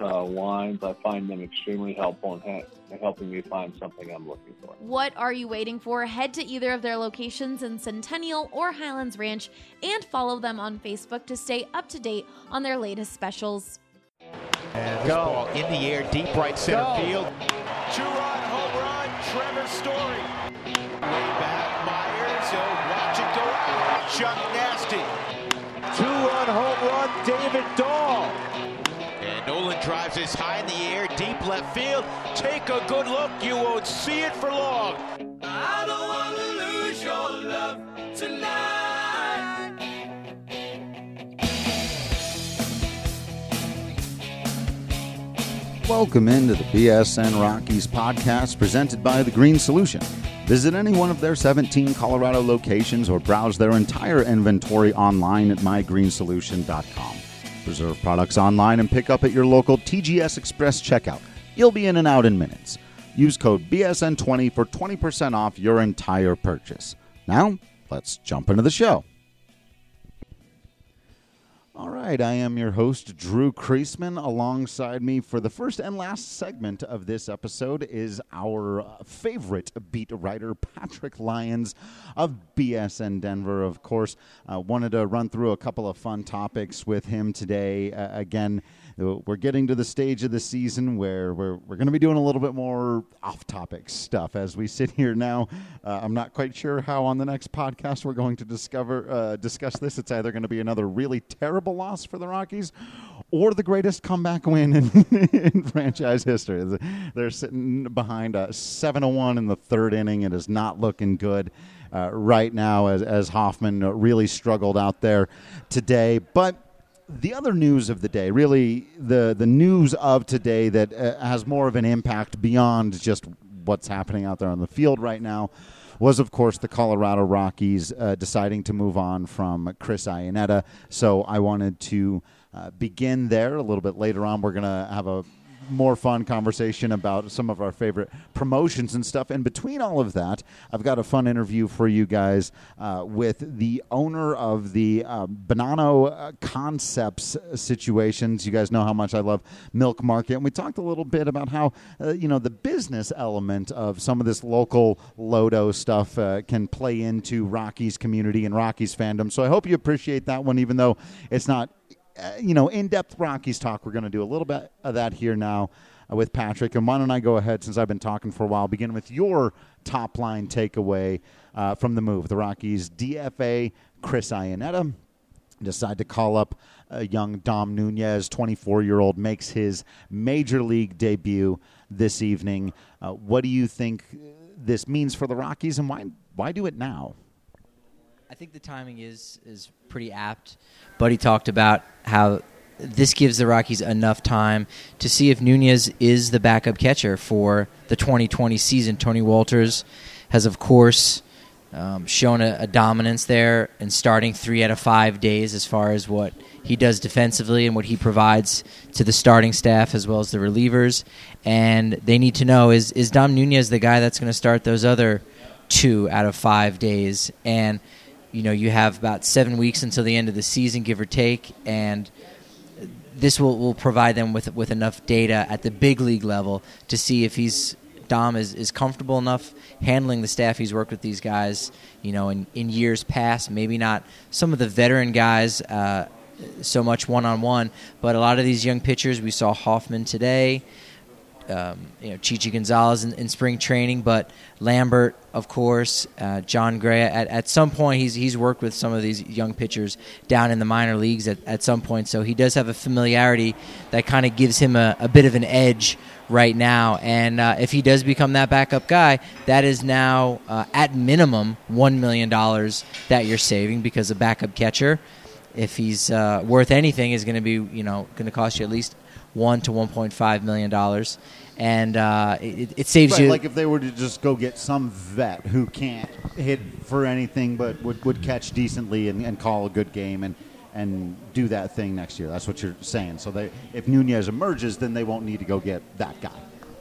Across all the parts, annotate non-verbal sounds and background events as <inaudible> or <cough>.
Uh, wines, I find them extremely helpful in ha- helping me find something I'm looking for. What are you waiting for? Head to either of their locations in Centennial or Highlands Ranch and follow them on Facebook to stay up to date on their latest specials. And Go. ball in the air, deep right center Go. field. Two-run home run, Trevor Story. Way back, Myers. Oh, watch it go out. Chuck Nolan high in the air, deep left field. Take a good look, you won't see it for long. I don't want to lose your love tonight. Welcome into the BSN Rockies podcast presented by The Green Solution. Visit any one of their 17 Colorado locations or browse their entire inventory online at mygreensolution.com. Reserve products online and pick up at your local TGS Express checkout. You'll be in and out in minutes. Use code BSN20 for 20% off your entire purchase. Now, let's jump into the show. All right, I am your host, Drew Creasman. Alongside me for the first and last segment of this episode is our uh, favorite beat writer, Patrick Lyons of BSN Denver. Of course, uh, wanted to run through a couple of fun topics with him today. Uh, again, we're getting to the stage of the season where we're, we're going to be doing a little bit more off topic stuff as we sit here now. Uh, I'm not quite sure how on the next podcast we're going to discover uh, discuss this. It's either going to be another really terrible loss for the Rockies or the greatest comeback win in, <laughs> in franchise history. They're sitting behind a 7 1 in the third inning. It is not looking good. Uh, right now, as, as Hoffman really struggled out there today. But the other news of the day, really the the news of today that uh, has more of an impact beyond just what's happening out there on the field right now, was of course the Colorado Rockies uh, deciding to move on from Chris Iannetta. So I wanted to uh, begin there. A little bit later on, we're gonna have a more fun conversation about some of our favorite promotions and stuff. And between all of that, I've got a fun interview for you guys uh, with the owner of the uh, Bonanno Concepts situations. You guys know how much I love Milk Market, and we talked a little bit about how uh, you know the business element of some of this local Lodo stuff uh, can play into Rocky's community and Rocky's fandom. So I hope you appreciate that one, even though it's not uh, you know, in depth Rockies talk. We're going to do a little bit of that here now uh, with Patrick. And why don't I go ahead, since I've been talking for a while, begin with your top line takeaway uh, from the move. The Rockies DFA Chris Iannetta decide to call up a young Dom Nunez, 24 year old, makes his major league debut this evening. Uh, what do you think this means for the Rockies, and why why do it now? I think the timing is is pretty apt. Buddy talked about how this gives the Rockies enough time to see if Nunez is the backup catcher for the 2020 season. Tony Wolters has, of course, um, shown a, a, dominance there and starting three out of five days as far as what he does defensively and what he provides to the starting staff as well as the relievers. And they need to know is is Dom Nunez the guy that's going to start those other two out of five days? And you know you have about seven weeks until the end of the season, give or take, and this will, will provide them with with enough data at the big league level to see if he's Dom is, is comfortable enough handling the staff. He's worked with these guys, you know, in, in years past. Maybe not some of the veteran guys uh, so much one on one, but a lot of these young pitchers. We saw Hoffman today um, you know Chichi Gonzalez in, in, spring training, but Lambert, of course, uh, Jon Gray. At, at some point, he's he's worked with some of these young pitchers down in the minor leagues at, at some point, so he does have a familiarity that kind of gives him a, a, bit of an edge right now. And uh, if he does become that backup guy, that is now uh, at minimum one million dollars that you're saving because a backup catcher. If he's uh, worth anything, is going to be you know going to cost you at least one to one point five million dollars, and uh, it, it, saves right, you. Like if they were to just go get some vet who can't hit for anything but would, would catch decently and, and call a good game and and do that thing next year. That's what you're saying. So they, if Nunez emerges, then they won't need to go get that guy.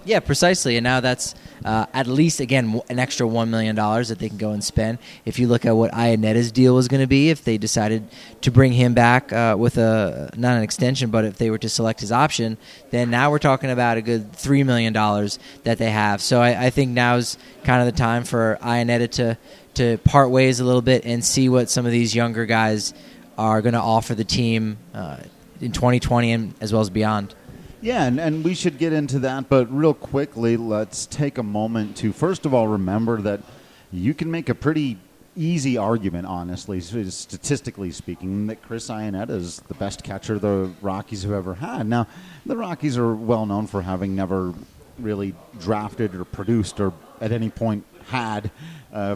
Yeah, precisely. And now that's uh, at least again an extra one million dollars that they can go and spend. If you look at what Iannetta's deal was going to be, if they decided to bring him back uh, with a not an extension, but if they were to select his option, then now we're talking about a good three million dollars that they have. So I, I think now's kind of the time for Iannetta to to part ways a little bit and see what some of these younger guys are going to offer the team uh, in 2020 and as well as beyond. Yeah, and, and we should get into that, but real quickly, let's take a moment to first of all remember that you can make a pretty easy argument, honestly, statistically speaking, that Chris Iannetta is the best catcher the Rockies have ever had. Now, the Rockies are well known for having never really drafted or produced or at any point had uh,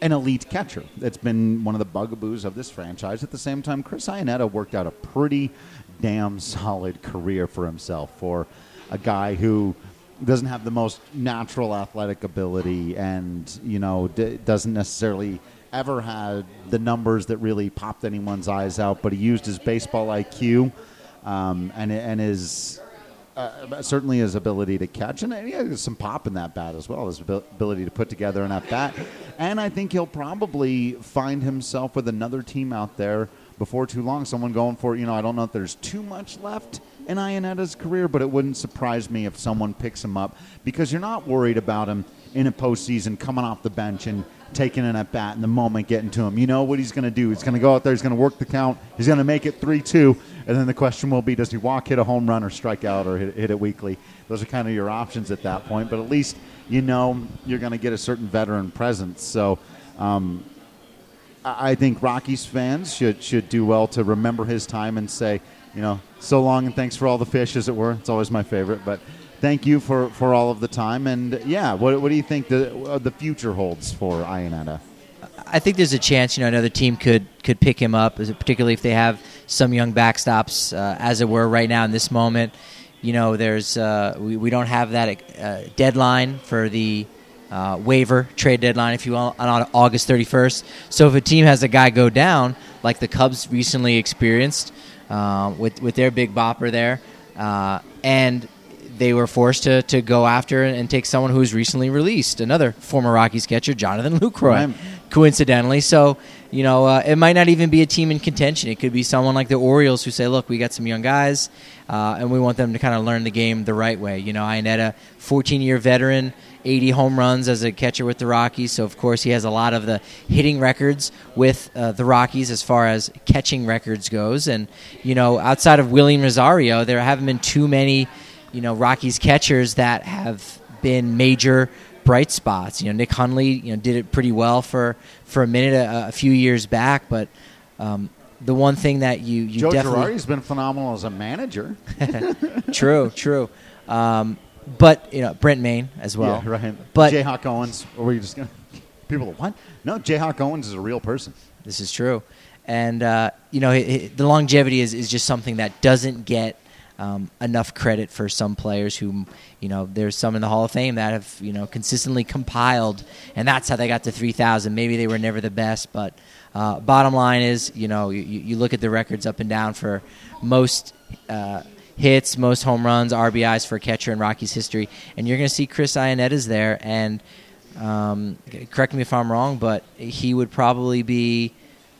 an elite catcher. That's been one of the bugaboos of this franchise. At the same time, Chris Iannetta worked out a pretty damn solid career for himself for a guy who doesn't have the most natural athletic ability and you know d- doesn't necessarily ever had the numbers that really popped anyone's eyes out but he used his baseball IQ um, and and his uh, certainly his ability to catch and he has some pop in that bat as well his ability to put together an at bat and I think he'll probably find himself with another team out there before too long, someone going for, you know, I don't know if there's too much left in Iannetta's career, but it wouldn't surprise me if someone picks him up because you're not worried about him in a postseason coming off the bench and taking an at bat in the moment, getting to him. You know what he's going to do. He's going to go out there, he's going to work the count, he's going to make it 3 2, and then the question will be does he walk, hit a home run, or strike out, or hit, hit it weakly? Those are kind of your options at that point, but at least you know you're going to get a certain veteran presence. So, um, I think Rockies fans should should do well to remember his time and say, you know, so long and thanks for all the fish, as it were. It's always my favorite, but thank you for, for all of the time. And yeah, what, what do you think the uh, the future holds for Iannetta? I think there's a chance, you know, another team could could pick him up, particularly if they have some young backstops, uh, as it were, right now in this moment. You know, there's uh, we, we don't have that uh, deadline for the uh, waiver trade deadline, if you will, on August 31st. So if a team has a guy go down, like the Cubs recently experienced uh, with with their big bopper there, uh, and they were forced to, to go after and take someone who was recently released, another former Rockies catcher, Jonathan Lucroy, right. coincidentally. So, you know, uh, it might not even be a team in contention. It could be someone like the Orioles who say, look, we got some young guys, uh, and we want them to kind of learn the game the right way. You know, Iannetta, 14 year veteran, 80 home runs as a catcher with the Rockies. So, of course, he has a lot of the hitting records with uh, the Rockies as far as catching records goes. And, you know, outside of Wilin Rosario, there haven't been too many, you know, Rockies catchers that have been major bright spots. You know, Nick Hundley, you know, did it pretty well for, for a minute a, a few years back, but um, the one thing that you, you Joe definitely Girardi's been phenomenal as a manager. <laughs> true, true. Um, but you know Brent Mayne as well. Yeah, right. But Jayhawk Owens, or were you just gonna people? What? No, Jayhawk Owens is a real person. This is true, and uh, you know the longevity is is just something that doesn't get. Um, enough credit for some players who, you know, there's some in the Hall of Fame that have, you know, consistently compiled, and that's how they got to 3,000. Maybe they were never the best, but uh, bottom line is, you know, you, you, look at the records up and down for most uh, hits, most home runs, RBIs for a catcher in Rockies history, and you're going to see Chris Iannetta's there. And um, correct me if I'm wrong, but he would probably be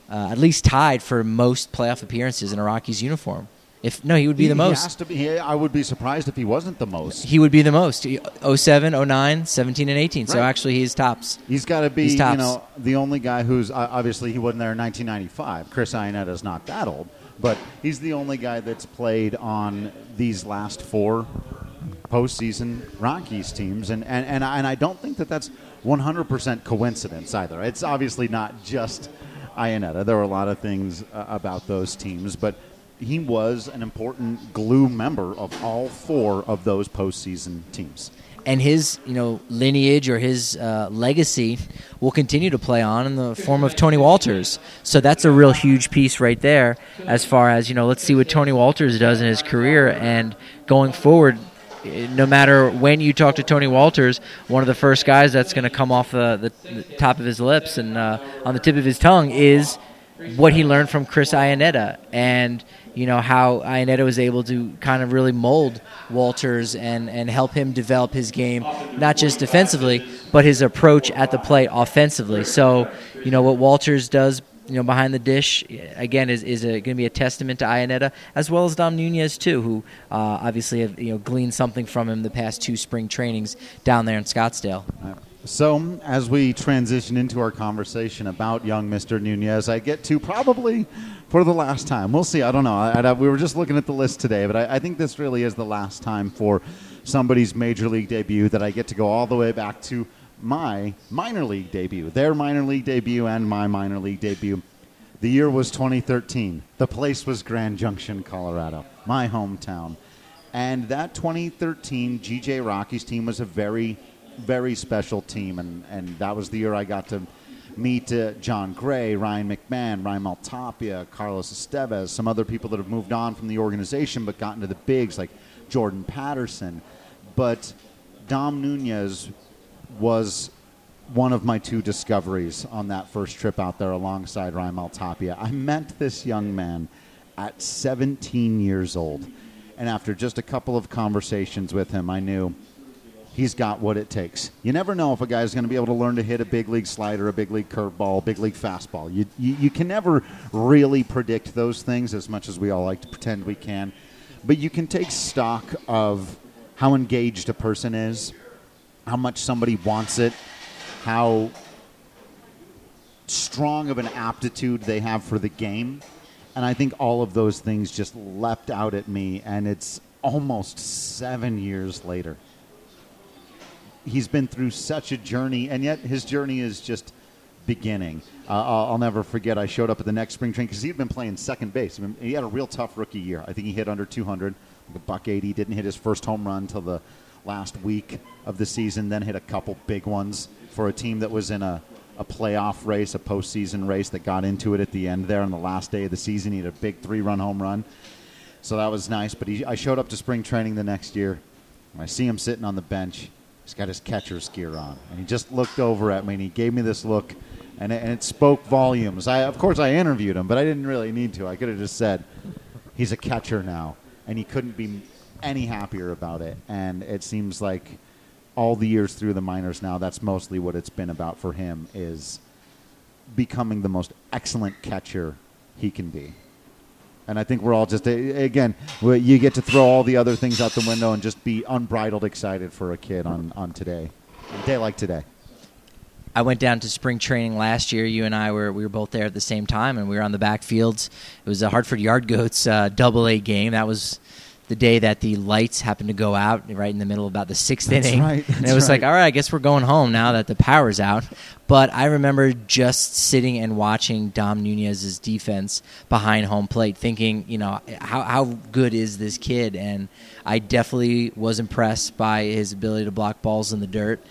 uh, at least tied for most playoff appearances in a Rockies uniform If no, he would be He- the he most. has to be- he- I would be surprised if he wasn't the most. He would be the most. He- 07, 09, 17, and 18. So actually, he's tops. He's got to be, He's you know, the only guy who's uh, obviously he wasn't there in 1995. Chris Iannetta's not that old, but he's the only guy that's played on these last four postseason Rockies teams, and and and I, and I don't think that that's 100% coincidence either. It's obviously not just Iannetta. There were a lot of things uh, about those teams, but. He was an important glue member of all four of those postseason teams. and his you know lineage or his uh, legacy will continue to play on in the form of Tony Wolters. So that's a real huge piece right there. As far as you know, let's see what Tony Wolters does in his career and going forward. No matter when you talk to Tony Wolters, one of the first guys that's going to come off the, the, the top of his lips and uh, on the tip of his tongue is what he learned from Chris Iannetta and you know how Iannetta was able to kind of really mold Wolters and and help him develop his game not just defensively but his approach at the plate offensively. So you know what Wolters does you know behind the dish again is is going to be a testament to Iannetta as well as Dom Nunez too who uh, obviously have you know gleaned something from him the past two spring trainings down there in Scottsdale. So, as we transition into our conversation about young Mr. Nunez, I get to probably for the last time. We'll see. I don't know. I, I, we were just looking at the list today, but I, I think this really is the last time for somebody's major league debut that I get to go all the way back to my minor league debut, their minor league debut, and my minor league debut. The year was 2013. The place was Grand Junction, Colorado, my hometown. And that 2013 GJ Rockies team was a very, very special team. And, and that was the year I got to meet uh, Jon Gray, Ryan McMahon, Raimel Tapia, Carlos Estevez, some other people that have moved on from the organization but gotten to the bigs like Jordan Patterson. But Dom Nunez was one of my two discoveries on that first trip out there alongside Raimel Tapia. I met this young man at 17 years old. And after just a couple of conversations with him, I knew he's got what it takes. You never know if a guy's going to be able to learn to hit a big league slider, a big league curveball, a big league fastball. You, you, you can never really predict those things as much as we all like to pretend we can. But you can take stock of how engaged a person is, how much somebody wants it, how strong of an aptitude they have for the game. And I think all of those things just leapt out at me, and it's almost seven years later. He's been through such a journey, and yet his journey is just beginning. Uh, I'll, I'll never forget, I showed up at the next spring training because he'd been playing second base. I mean, he had a real tough rookie year. I think he hit under 200, like a buck 80. Didn't hit his first home run until the last week of the season, then hit a couple big ones for a team that was in a, a playoff race, a postseason race that got into it at the end there on the last day of the season. He had a big three run home run. So that was nice. But he, I showed up to spring training the next year. I see him sitting on the bench. He's got his catcher's gear on. And he just looked over at me and he gave me this look. And it, and it spoke volumes. I, of course, I interviewed him, but I didn't really need to. I could have just said, he's a catcher now. And he couldn't be any happier about it. And it seems like all the years through the minors now, that's mostly what it's been about for him is becoming the most excellent catcher he can be. And I think we're all just again, you get to throw all the other things out the window and just be unbridled excited for a kid on on today, a day like today. I went down to spring training last year. You and I were we were both there at the same time, and we were on the backfields. It was a Hartford Yard Goats uh, Double A game. That was the day that the lights happened to go out right in the middle of about the sixth That's inning. right, and it was like, all right, I guess we're going home now that the power's out. But I remember just sitting and watching Dom Nunez's defense behind home plate, thinking, you know, how how good is this kid? And I definitely was impressed by his ability to block balls in the dirt.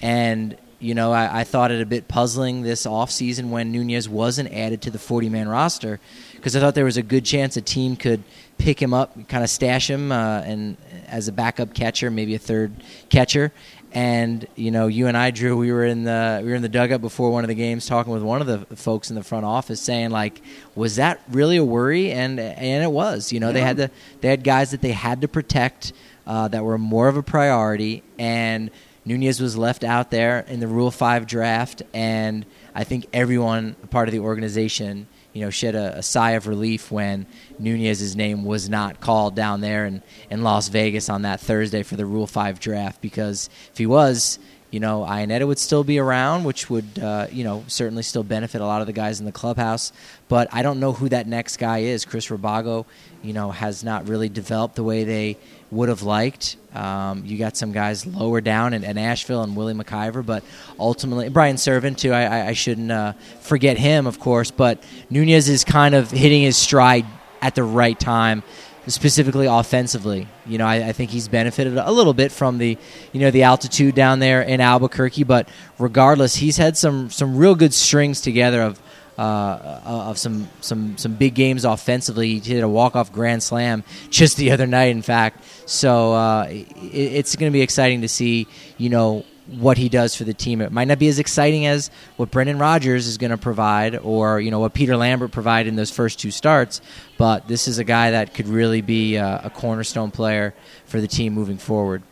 And you know, I, I thought it a bit puzzling this offseason when Nunez wasn't added to the 40 man roster because I thought there was a good chance a team could pick him up, kind of stash him, uh, and as a backup catcher, maybe a third catcher. And you know, you and I, Drew, we were in the we were in the dugout before one of the games, talking with one of the folks in the front office, saying like, was that really a worry? And and it was. You know, they had to they had guys that they had to protect uh, that were more of a priority, and Nunez was left out there in the Rule Five draft, and I think everyone part of the organization you know, shed a, a, sigh of relief when Nunez's name was not called down there in, in Las Vegas on that Thursday for the Rule 5 draft because if he was, you know, Iannetta would still be around, which would, uh, you know, certainly still benefit a lot of the guys in the clubhouse. But I don't know who that next guy is. Chris Rabago, you know, has not really developed the way they would have liked. Um, you got some guys lower down in, in, Asheville and Willie MacIver, but ultimately Brian Serven too. I, I shouldn't uh, forget him, of course. But Nunez is kind of hitting his stride at the right time, specifically offensively. You know, I, I, think he's benefited a little bit from the, you know, the altitude down there in Albuquerque. But regardless, he's had some some real good strings together of uh, uh, of some some some big games offensively. He hit a walk off grand slam just the other night, in fact. So uh, it, it's going to be exciting to see, you know, what he does for the team. It might not be as exciting as what Brendan Rodgers is going to provide, or you know what Peter Lambert provided in those first two starts. But this is a guy that could really be a, a cornerstone player for the team moving forward.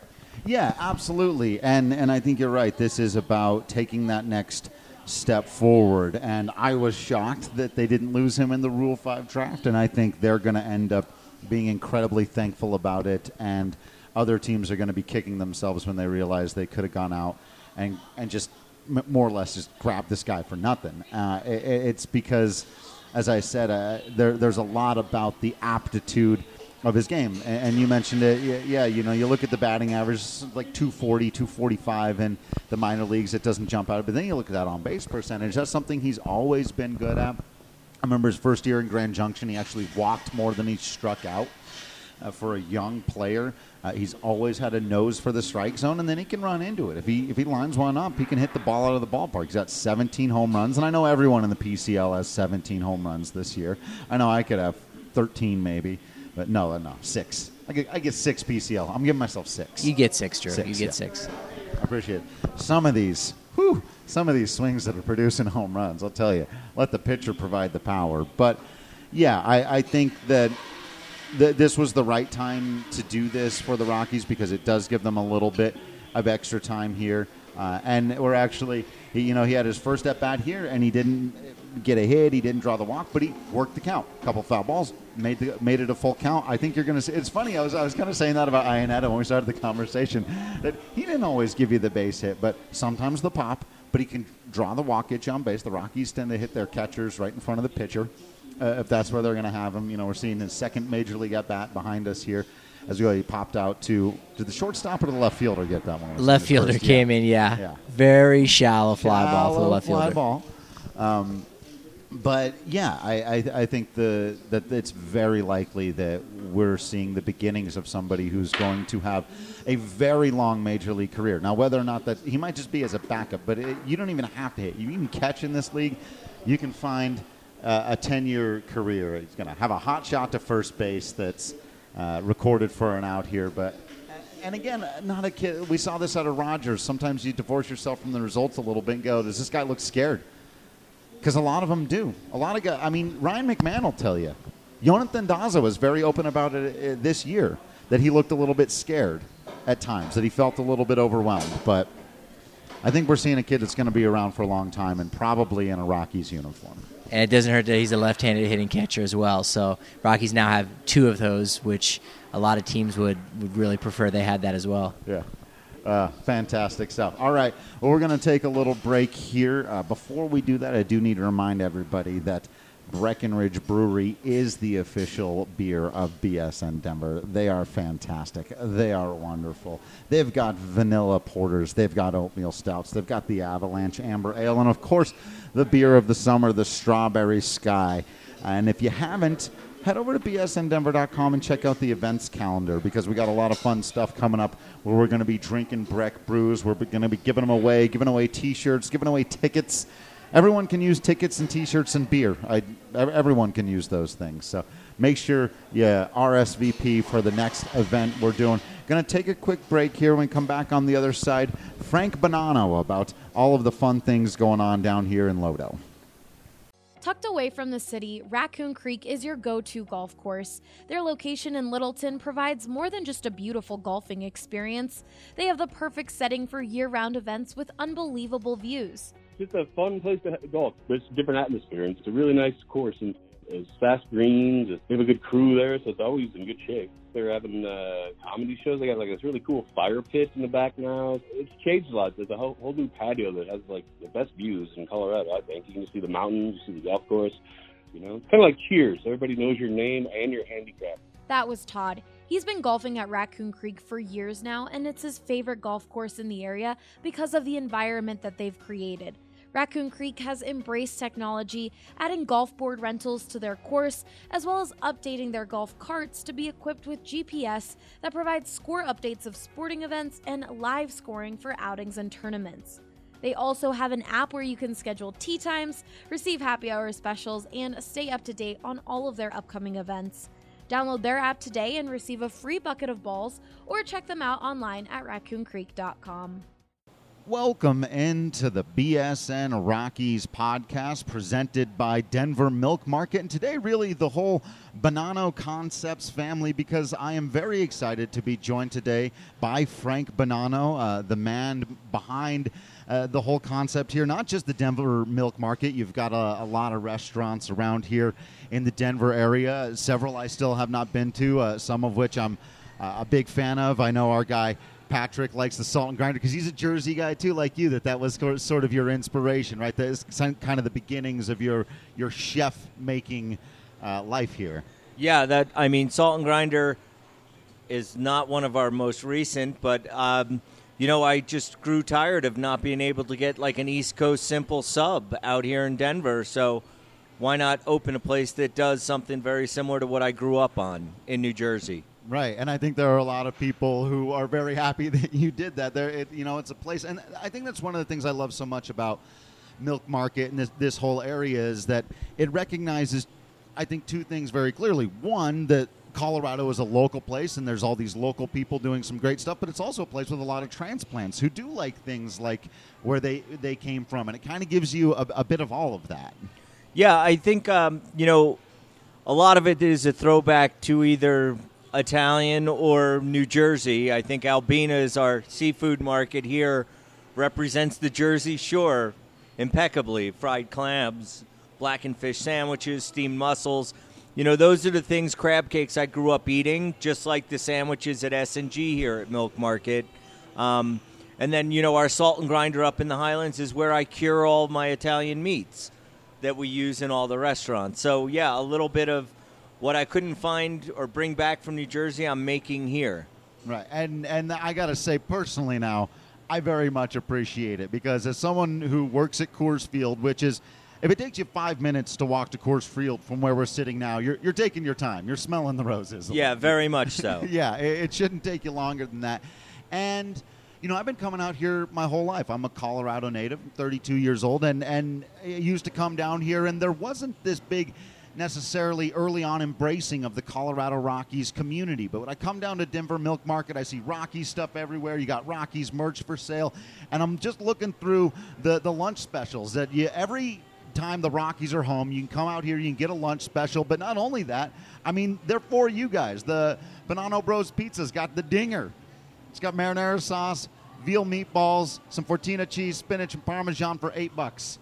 Yeah, absolutely, and and I think you're right. This is about taking that next step forward. And I was shocked that they didn't lose him in the Rule 5 draft, and I think they're going to end up being incredibly thankful about it. And other teams are going to be kicking themselves when they realize they could have gone out and, and just m- more or less just grabbed this guy for nothing. Uh, it, it's because, as I said, uh, there, there's a lot about the aptitude of his game. And, and, you mentioned it. Yeah, you know, you look at the batting average, like 240, 245 in the minor leagues. It doesn't jump out. But then you look at that on base percentage. That's something he's always been good at. I remember his first year in Grand Junction, he actually walked more than he struck out. Uh, for a young player, uh, he's always had a nose for the strike zone, and then he can run into it. If he if he lines one up, he can hit the ball out of the ballpark. He's got 17 home runs, and I know everyone in the PCL has 17 home runs this year. I know I could have 13 maybe. But no, no, six. I get, I get six PCL. I'm giving myself six. You get six, Drew. Six, you get yeah. six. I appreciate it. Some of these, whew, some of these swings that are producing <laughs> home runs, I'll tell you, let the pitcher provide the power. But yeah, I, I think that th- this was the right time to do this for the Rockies because it does give them a little bit of extra time here. Uh, and we're actually, you know, he had his first at bat here, and he didn't get a hit. He didn't draw the walk, but he worked the count. A couple foul balls, made the, made it a full count. I think you're going to. It's funny. I was I was kind of saying that about Iannetta when we started the conversation that he didn't always give you the base hit, but sometimes the pop. But he can draw the walk, get you on base. The Rockies tend to hit their catchers right in front of the pitcher, uh, if that's where they're going to have him. You know, we're seeing his second major league at bat behind us here as we go, he popped out to did the shortstop or the left fielder get that one? Left fielder first? came yeah. in, yeah. yeah. Very shallow fly shallow ball for the left fly fielder. Ball. Um, but yeah, I, I, I, think the that it's very likely that we're seeing the beginnings of somebody who's going to have a very long major league career. Now, whether or not that he might just be as a backup, but it, you don't even have to hit. You can catch in this league, you can find uh, a ten-year career. He's going to have a hot shot to first base that's uh, recorded for an out here, but and again, not a kid. We saw this out of Rodgers. Sometimes you divorce yourself from the results a little bit and go, "Does this guy look scared?" Because a lot of them do. A lot of guys. I mean, Ryan McMahon will tell you. Yonathan Daza was very open about it uh, this year that he looked a little bit scared at times, that he felt a little bit overwhelmed. But I think we're seeing a kid that's going to be around for a long time and probably in a Rockies uniform. And it doesn't hurt that he's a left-handed hitting catcher as well. So Rockies now have two of those, which a lot of teams would, would really prefer they had that as well. Yeah. Uh, fantastic stuff. All right. Well, we're going to take a little break here. Uh, before we do that, I do need to remind everybody that Breckenridge Brewery is the official beer of BSN Denver. They are fantastic. They are wonderful. They've got vanilla porters, they've got oatmeal stouts, they've got the Avalanche Amber Ale, and of course, the beer of the summer, the Strawberry Sky. And if you haven't, head over to bsndenver.com and check out the events calendar because we got a lot of fun stuff coming up where we're going to be drinking Breck brews. We're going to be giving them away, giving away T-shirts, giving away tickets. Everyone can use tickets and T-shirts and beer. I, everyone can use those things. So make sure you RSVP for the next event we're doing. Going to take a quick break here. When we come back on the other side, Frank Bonanno about all of the fun things going on down here in Lodo. Tucked away from the city, Raccoon Creek is your go to golf course. Their location in Littleton provides more than just a beautiful golfing experience, they have the perfect setting for year round events with unbelievable views. It's a fun place to golf. It's a different atmosphere, and it's a really nice course, and it's fast greens. They have a good crew there, so it's always in good shape. They're having uh, comedy shows. They got like this really cool fire pit in the back now. It's changed a lot. There's a whole, whole new patio that has like the best views in Colorado. I think you can see the mountains, you see the golf course. You know, kind of like Cheers. Everybody knows your name and your handicap. That was Todd. He's been golfing at Raccoon Creek for years now, and it's his favorite golf course in the area because of the environment that they've created. Raccoon Creek has embraced technology, adding golf board rentals to their course, as well as updating their golf carts to be equipped with GPS that provides score updates of sporting events and live scoring for outings and tournaments. They also have an app where you can schedule tee times, receive happy hour specials, and stay up to date on all of their upcoming events. Download their app today and receive a free bucket of balls, or check them out online at raccooncreek.com. Welcome into the BSN Rockies podcast presented by Denver Milk Market. And today, really, the whole Bonanno Concepts family, because I am very excited to be joined today by Frank Bonanno, uh, the man behind uh, the whole concept here. Not just the Denver Milk Market, you've got a, a, lot of restaurants around here in the Denver area. Several I still have not been to, uh, some of which I'm uh, a big fan of. I know our guy. Patrick likes the salt and grinder because he's a Jersey guy too, like you. That that was sort of your inspiration, right? That is kind of the beginnings of your your chef making uh, life here. Yeah, that I mean, salt and grinder is not one of our most recent, but um, you know, I just grew tired of not being able to get like an East Coast simple sub out here in Denver. So why not open a place that does something very similar to what I grew up on in New Jersey? Right, and I think there are a lot of people who are very happy <laughs> that you did that. There, it, you know, it's a place, and I think that's one of the things I love so much about Milk Market and this this whole area is that it recognizes, I think, two things very clearly. One, that Colorado is a local place, and there's all these local people doing some great stuff, but it's also a place with a lot of transplants who do like things like where they they came from, and it kind of gives you a, a, bit of all of that. Yeah, I think um, you know, a lot of it is a throwback to either Italian or New Jersey. I think Albina's our seafood market here represents the Jersey Shore impeccably. Fried clams, blackened fish sandwiches, steamed mussels. You know, those are the things, crab cakes I grew up eating, just like the sandwiches at S&G here at Milk Market. Um, and then, you know, our salt and grinder up in the Highlands is where I cure all my Italian meats that we use in all the restaurants. So, yeah, a little bit of – what I couldn't find or bring back from New Jersey, I'm making here. Right, and and I got to say personally now, I very much appreciate it because as someone who works at Coors Field, which is if it takes you five minutes to walk to Coors Field from where we're sitting now, you're, you're taking your time. You're smelling the roses. Yeah, very much so. <laughs> yeah, it, it, shouldn't take you longer than that. And, you know, I've been coming out here my whole life. I'm a Colorado native, 32 years old, and, and I used to come down here, and there wasn't this big – necessarily early on embracing of the Colorado Rockies community. But when I come down to Denver Milk Market, I see Rockies stuff everywhere. You got Rockies merch for sale, and I'm just looking through the the lunch specials that you every time the Rockies are home, you can come out here, you can get a lunch special. But not only that, I mean, they're for you guys. The Bonanno Bros Pizza's got the dinger. It's got marinara sauce, veal meatballs, some fontina cheese, spinach, and parmesan for eight bucks.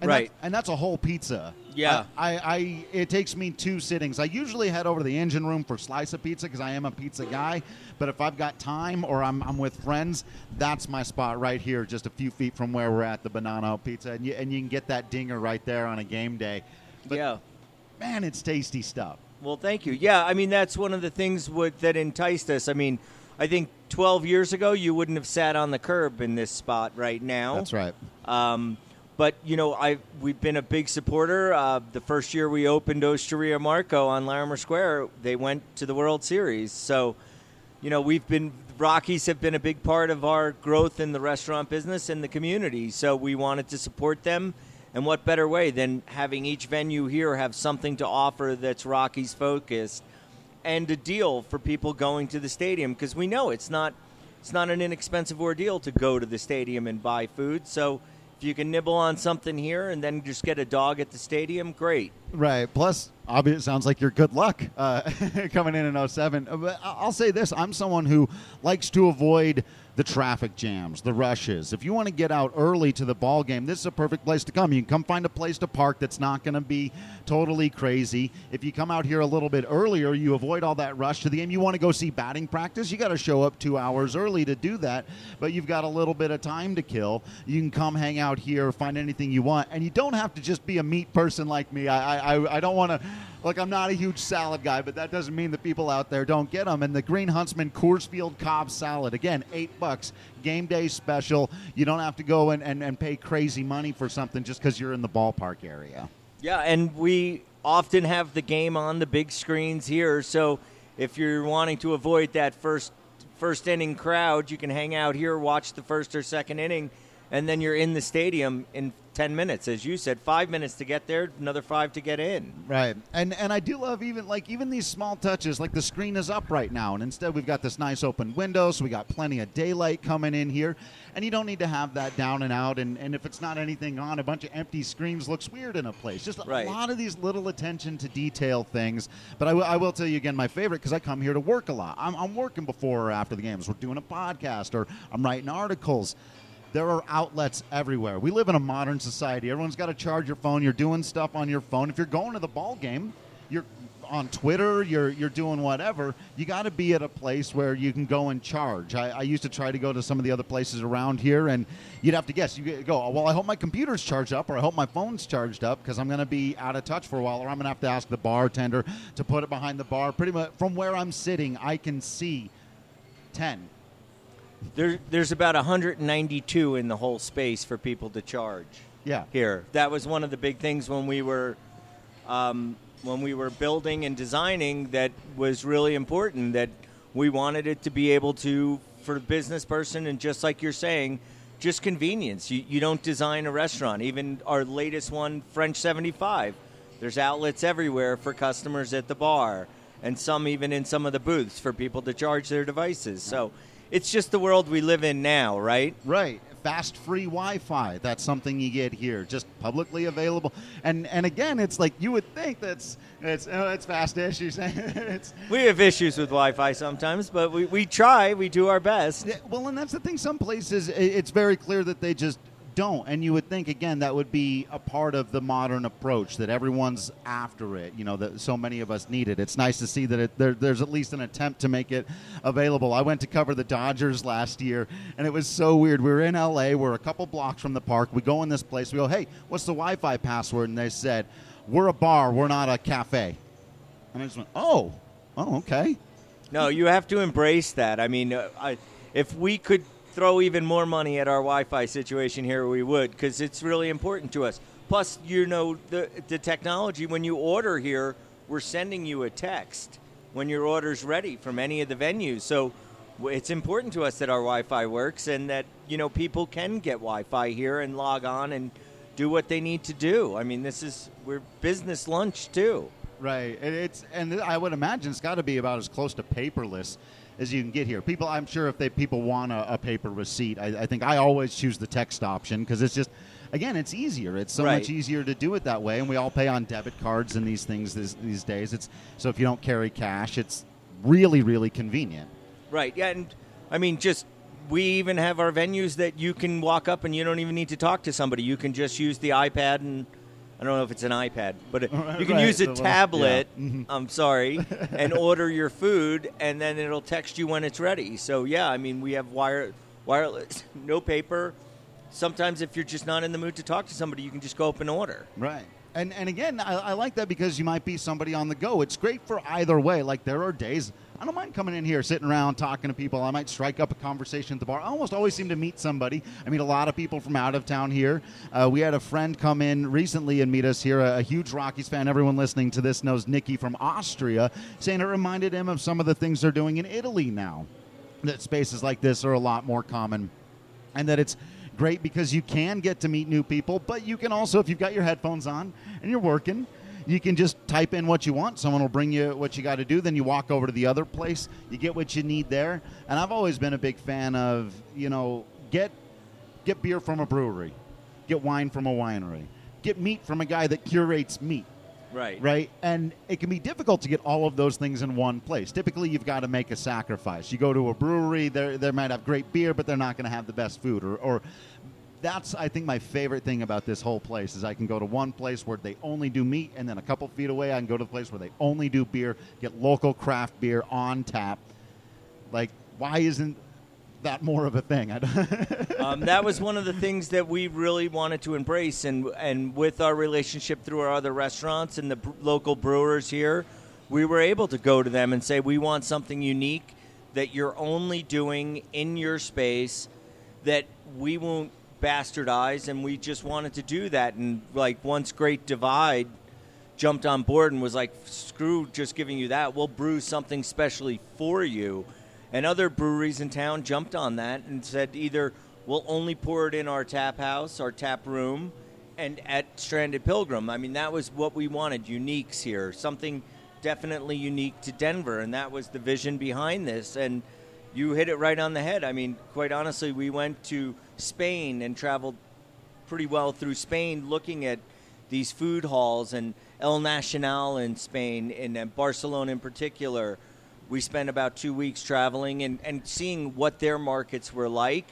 And right. That, and that's a whole pizza. Yeah. I, I, I, it takes me two sittings. I usually head over to the engine room for slice of pizza because I am a pizza guy. But if I've got time or I'm, I'm with friends, that's my spot right here, just a few feet from where we're at, the Bonanno Pizza. And you, and you can get that dinger right there on a game day. But, yeah. Man, it's tasty stuff. Well, thank you. Yeah, I mean, that's one of the things what, that enticed us. I mean, I think 12 years ago, you wouldn't have sat on the curb in this spot right now. That's right. Um, but you know, I we've been a big supporter. Uh, the first year we opened Osteria Marco on Larimer Square, they went to the World Series. So, you know, we've been Rockies have been a big part of our growth in the restaurant business and the community. So we wanted to support them. And what better way than having each venue here have something to offer that's Rockies focused and a deal for people going to the stadium because we know it's not it's not an inexpensive ordeal to go to the stadium and buy food. So if you can nibble on something here and then just get a dog at the stadium, great. Right. Plus, obviously, it sounds like you're good luck uh, <laughs> coming in in 07. Uh, but I'll say this I'm someone who likes to avoid the traffic jams, the rushes. If you want to get out early to the ball game, this is a perfect place to come. You can come find a place to park that's not going to be totally crazy. If you come out here a little bit earlier, you avoid all that rush to the game. You want to go see batting practice, you got to show up two hours early to do that, but you've got a little bit of time to kill. You can come hang out here, find anything you want, and you don't have to just be a meat person like me. I, I, I don't want to Look, I'm not a huge salad guy, but that doesn't mean the people out there don't get them. And the Green Huntsman Coors Field Cobb salad, again, eight bucks, game day special. You don't have to go and, and, and pay crazy money for something just because you're in the ballpark area. Yeah, and we often have the game on the big screens here. So if you're wanting to avoid that first first inning crowd, you can hang out here, watch the first or second inning, and then you're in the stadium in 10 minutes as you said 5 minutes to get there another 5 to get in. Right. And and I do love even like even these small touches like the screen is up right now and instead we've got this nice open window so we got plenty of daylight coming in here. And you don't need to have that down and out and, and if it's not anything on a bunch of empty screens looks weird in a place. Just right. a lot of these little attention to detail things. But I, w- I will tell you again my favorite because i come here to work a lot. I'm, I'm working before or after the games. We're doing a podcast or i'm writing articles there are outlets everywhere. We live in a modern society. Everyone's got to charge your phone. You're doing stuff on your phone. If you're going to the ball game, you're on Twitter, you're you're doing whatever. You got to be at a place where you can go and charge. I, I, used to try to go to some of the other places around here, and you'd have to guess. You go, oh, well, I hope my computer's charged up, or I hope my phone's charged up, because I'm going to be out of touch for a while, or I'm going to have to ask the bartender to put it behind the bar. Pretty much from where I'm sitting, I can see ten there, there's about 192 in the whole space for people to charge. Yeah. Here, that was one of the big things when we were, um, when we were building and designing. That was really important. That we wanted it to be able to, for a business person, and just like you're saying, just convenience. You, you don't design a restaurant. Even our latest one, French 75. There's outlets everywhere for customers at the bar, and some even in some of the booths for people to charge their devices. So it's just the world we live in now, right? Right. Fast free Wi-Fi. That's something you get here, just publicly available. And and again, it's like you would think that's it's oh, it's fast issues. <laughs> it's, we have issues with Wi-Fi sometimes, but we, we try. We do our best. Yeah, well, and that's the thing. Some places it's very clear that they just don't. And you would think, again, that would be a part of the modern approach that everyone's after it. You know, that so many of us need it. It's nice to see that it, there, there's at least an attempt to make it available. I went to cover the Dodgers last year, and it was so weird. We were in LA, we're a couple blocks from the park. We go in this place, we go, hey, what's the Wi Fi password? And they said, we're a bar, we're not a cafe. And I just went, oh, oh, okay. No, you have to embrace that. I mean, uh, I, if we could throw even more money at our Wi-Fi situation here, we would because it's really important to us. Plus, you know, the the technology when you order here, we're sending you a text when your order's ready from any of the venues. So it's important to us that our Wi-Fi works and that you know people can get Wi-Fi here and log on and do what they need to do. I mean, this is we're business lunch too. Right. And it's and I would imagine it's got to be about as close to paperless as you can get here. People, I'm sure if they people want a, a paper receipt, I, I, think I always choose the text option because it's just, again, it's easier. It's so right. much easier to do it that way, and we all pay on debit cards and these things this, these days. It's so if you don't carry cash, it's really really convenient. Right. Yeah, and I mean just. We even have our venues that you can walk up and you don't even need to talk to somebody. You can just use the iPad and I don't know if it's an iPad, but <laughs> it, you can right, use a tablet. Yeah. Mm-hmm. I'm sorry, <laughs> and order your food, and then it'll text you when it's ready. So yeah, I mean we have wire wireless, <laughs> no paper. Sometimes if you're just not in the mood to talk to somebody, you can just go up and order. Right. And and again, I, I like that because you might be somebody on the go. It's great for either way. Like there are days I don't mind coming in here, sitting around, talking to people. I might strike up a conversation at the bar. I almost always seem to meet somebody. I meet a lot of people from out of town here. Uh, we had a friend come in recently and meet us here, a, a, huge Rockies fan. Everyone listening to this knows Nikki from Austria, saying it reminded him of some of the things they're doing in Italy now. That spaces like this are a lot more common, and that it's great because you can get to meet new people, but you can also, if you've got your headphones on and you're working, you can just type in what you want. Someone will bring you what you got to do. Then you walk over to the other place. You get what you need there. And I've always been a big fan of you know get get beer from a brewery, get wine from a winery, get meat from a guy that curates meat. Right. Right. And it can be difficult to get all of those things in one place. Typically, you've got to make a sacrifice. You go to a brewery, they they might have great beer, but they're not going to have the best food. Or, or that's, I think, my favorite thing about this whole place is I can go to one place where they only do meat, and then a couple feet away, I can go to the place where they only do beer, get local craft beer on tap. Like, why isn't that more of a thing? <laughs> Um, that was one of the things that we really wanted to embrace, and and with our relationship through our other restaurants and the local brewers here, we were able to go to them and say we want something unique that you're only doing in your space that we won't bastardize, and we just wanted to do that. And like once Great Divide jumped on board and was like, screw just giving you that, we'll brew something specially for you. And other breweries in town jumped on that and said either we'll only pour it in our tap house, our tap room, and at Stranded Pilgrim. I mean, that was what we wanted uniques here, something definitely unique to Denver. And that was the vision behind this. And you hit it right on the head. I mean, quite honestly, we went to Spain and traveled pretty well through Spain looking at these food halls and El Nacional in Spain and Barcelona in particular. We spent about two weeks traveling and, and seeing what their markets were like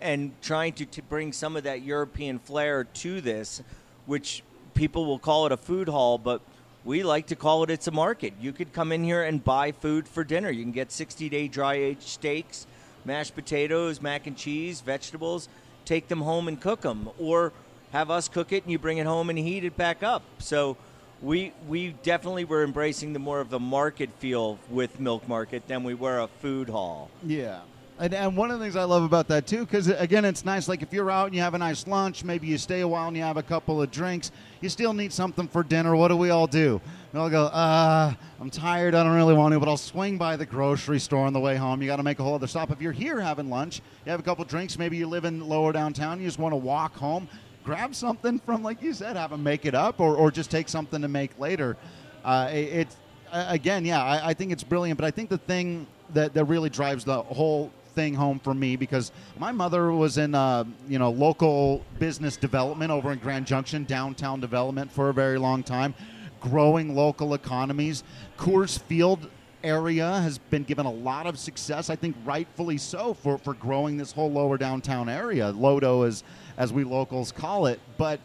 and trying to, to bring some of that European flair to this, which people will call it a food hall, but we like to call it it's a market. You could come in here and buy food for dinner. You can get 60 day dry aged steaks, mashed potatoes, mac and cheese, vegetables, take them home and cook them, or have us cook it and you bring it home and heat it back up. So we we definitely were embracing the more of the market feel with Milk Market than we were a food hall. Yeah. And, and one of the things I love about that too, because again, it's nice. Like if you're out and you have a nice lunch, maybe you stay a while and you have a couple of drinks, you still need something for dinner. What do we all do? We all go, uh, I'm tired. I don't really want to, but I'll swing by the grocery store on the way home. You got to make a whole other stop. If you're here having lunch, you have a couple drinks. Maybe you live in lower downtown. You just want to walk home. Grab something <laughs> from, like you said, have them make it up, or, or just take something to make later. Uh, it, again, yeah, I, I think it's brilliant. But I think the thing that, that really drives the whole thing home for me because my mother was in uh, you know local business development over in Grand Junction, downtown development for a very long time, growing local economies. Coors Field area has been given a lot of success, I think rightfully so, for, for growing this whole lower downtown area, Lodo as as we locals call it. But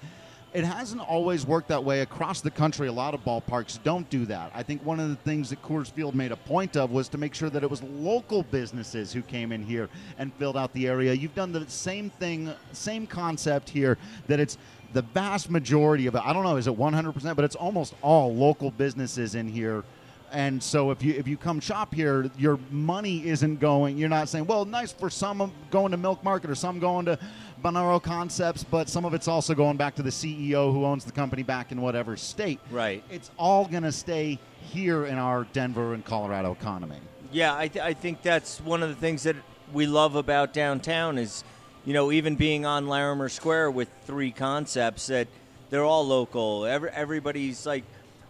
it hasn't always worked that way across the country. A lot of ballparks don't do that. I think one of the things that Coors Field made a point of was to make sure that it was local businesses who came in here and filled out the area. You've done the same thing, same concept here, that it's the vast majority of it. I don't know, is it 100%, but it's almost all local businesses in here. And so if you if you come shop here, your money isn't going. You're not saying, well, nice for some going to Milk Market or some going to Bonanno Concepts, but some of it's also going back to the CEO who owns the company back in whatever state. Right. It's all going to stay here in our Denver and Colorado economy. Yeah, I, th- I think that's one of the things that we love about downtown is, you know, even being on Larimer Square with three concepts that they're all local. Every, everybody's like,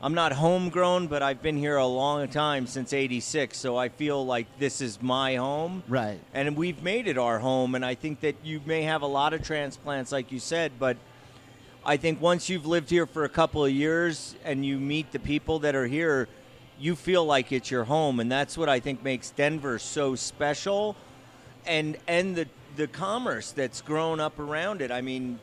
I'm not homegrown, but I've been here a long time since '86, so I feel like this is my home. Right. And we've made it our home, and I think that you may have a lot of transplants, like you said, but I think once you've lived here for a couple of years and you meet the people that are here, you feel like it's your home, and that's what I think makes Denver so special, and and the the commerce that's grown up around it. I mean,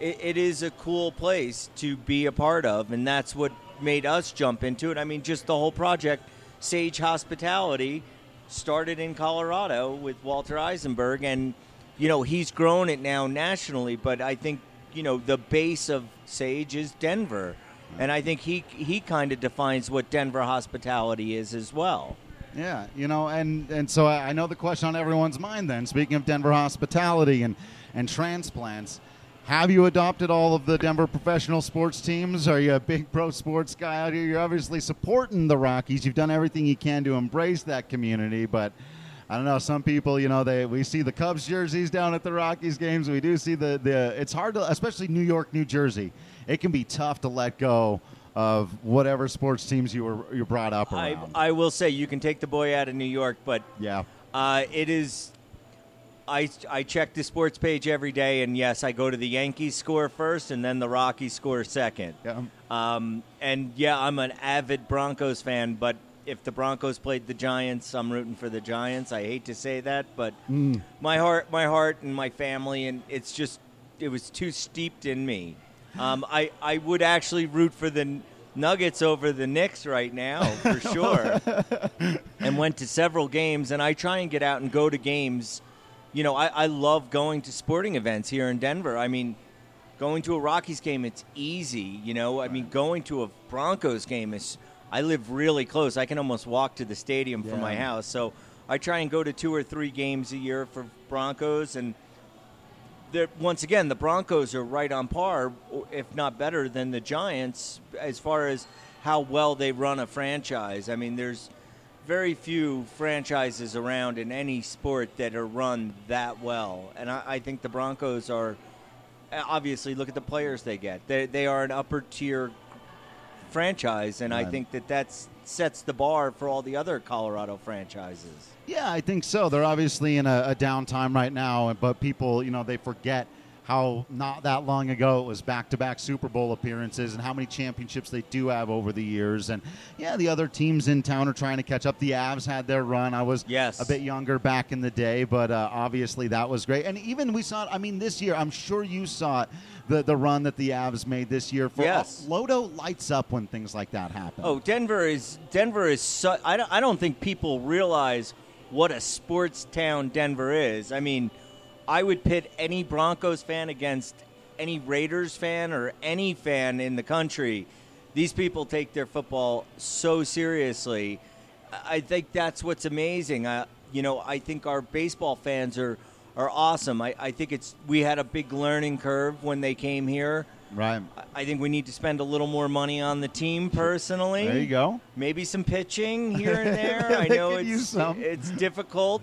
it, it is a cool place to be a part of, and that's what made us jump into it. I mean, just the whole project, Sage Hospitality, started in Colorado with Walter Isenberg, and you know he's grown it now nationally. But I think you know the base of Sage is Denver, and I think he he kind of defines what Denver hospitality is as well. Yeah, you know, and and so I know the question on everyone's mind. Then, speaking of Denver hospitality and and transplants, have you adopted all of the Denver professional sports teams? Are you a big pro sports guy out here? You're obviously supporting the Rockies. You've done everything you can to embrace that community, but. I don't know. Some people, you know, they we see the Cubs jerseys down at the Rockies games. We do see the the. It's hard to, especially New York, New Jersey. It can be tough to let go of whatever sports teams you were you brought up around. I, I will say you can take the boy out of New York, but yeah, uh, it is I, I check the sports page every day, and yes, I go to the Yankees score first, and then the Rockies score second. Yeah. Um, and yeah, I'm an avid Broncos fan, but if the Broncos played the Giants, I'm rooting for the Giants. I hate to say that, but Mm. my heart, my heart, and my family, and it's just it was too steeped in me. Um, I I would actually root for the Nuggets over the Knicks right now for <laughs> sure, and went to several games. And I try and get out and go to games. You know, I, I love going to sporting events here in Denver. I mean, going to a Rockies game, it's easy. You know, I mean, going to a Broncos game is. I live really close. I can almost walk to the stadium from my house. So I try and go to two or three games a year for Broncos, and once again, the Broncos are right on par, if not better, than the Giants as far as how well they run a franchise. I mean, there's very few franchises around in any sport that are run that well, and I, I think the Broncos are. Obviously, look at the players they get. They, they are an upper tier franchise, and I think that that sets the bar for all the other Colorado franchises. Yeah, I think so. They're obviously in a, a downtime right now, but people, you know, they forget how not that long ago it was back-to-back Super Bowl appearances and how many championships they do have over the years. And yeah, the other teams in town are trying to catch up. The Avs had their run. I was Yes. a bit younger back in the day, but uh, obviously that was great. And even we saw it. I mean, this year, I'm sure you saw it. The, the run that the Avs made this year for Yes. Lodo lights up when things like that happen. Oh, Denver is Denver is. Su- I don't, I don't think people realize what a sports town Denver is. I mean, I would pit any Broncos fan against any Raiders fan or any fan in the country. These people take their football so seriously. I think that's what's amazing. I, you know, I think our baseball fans are are awesome. I, I think it's we had a big learning curve when they came here. right. I think we need to spend a little more money on the team personally. There you go. Maybe some pitching here and <laughs> there. I know it's it's difficult,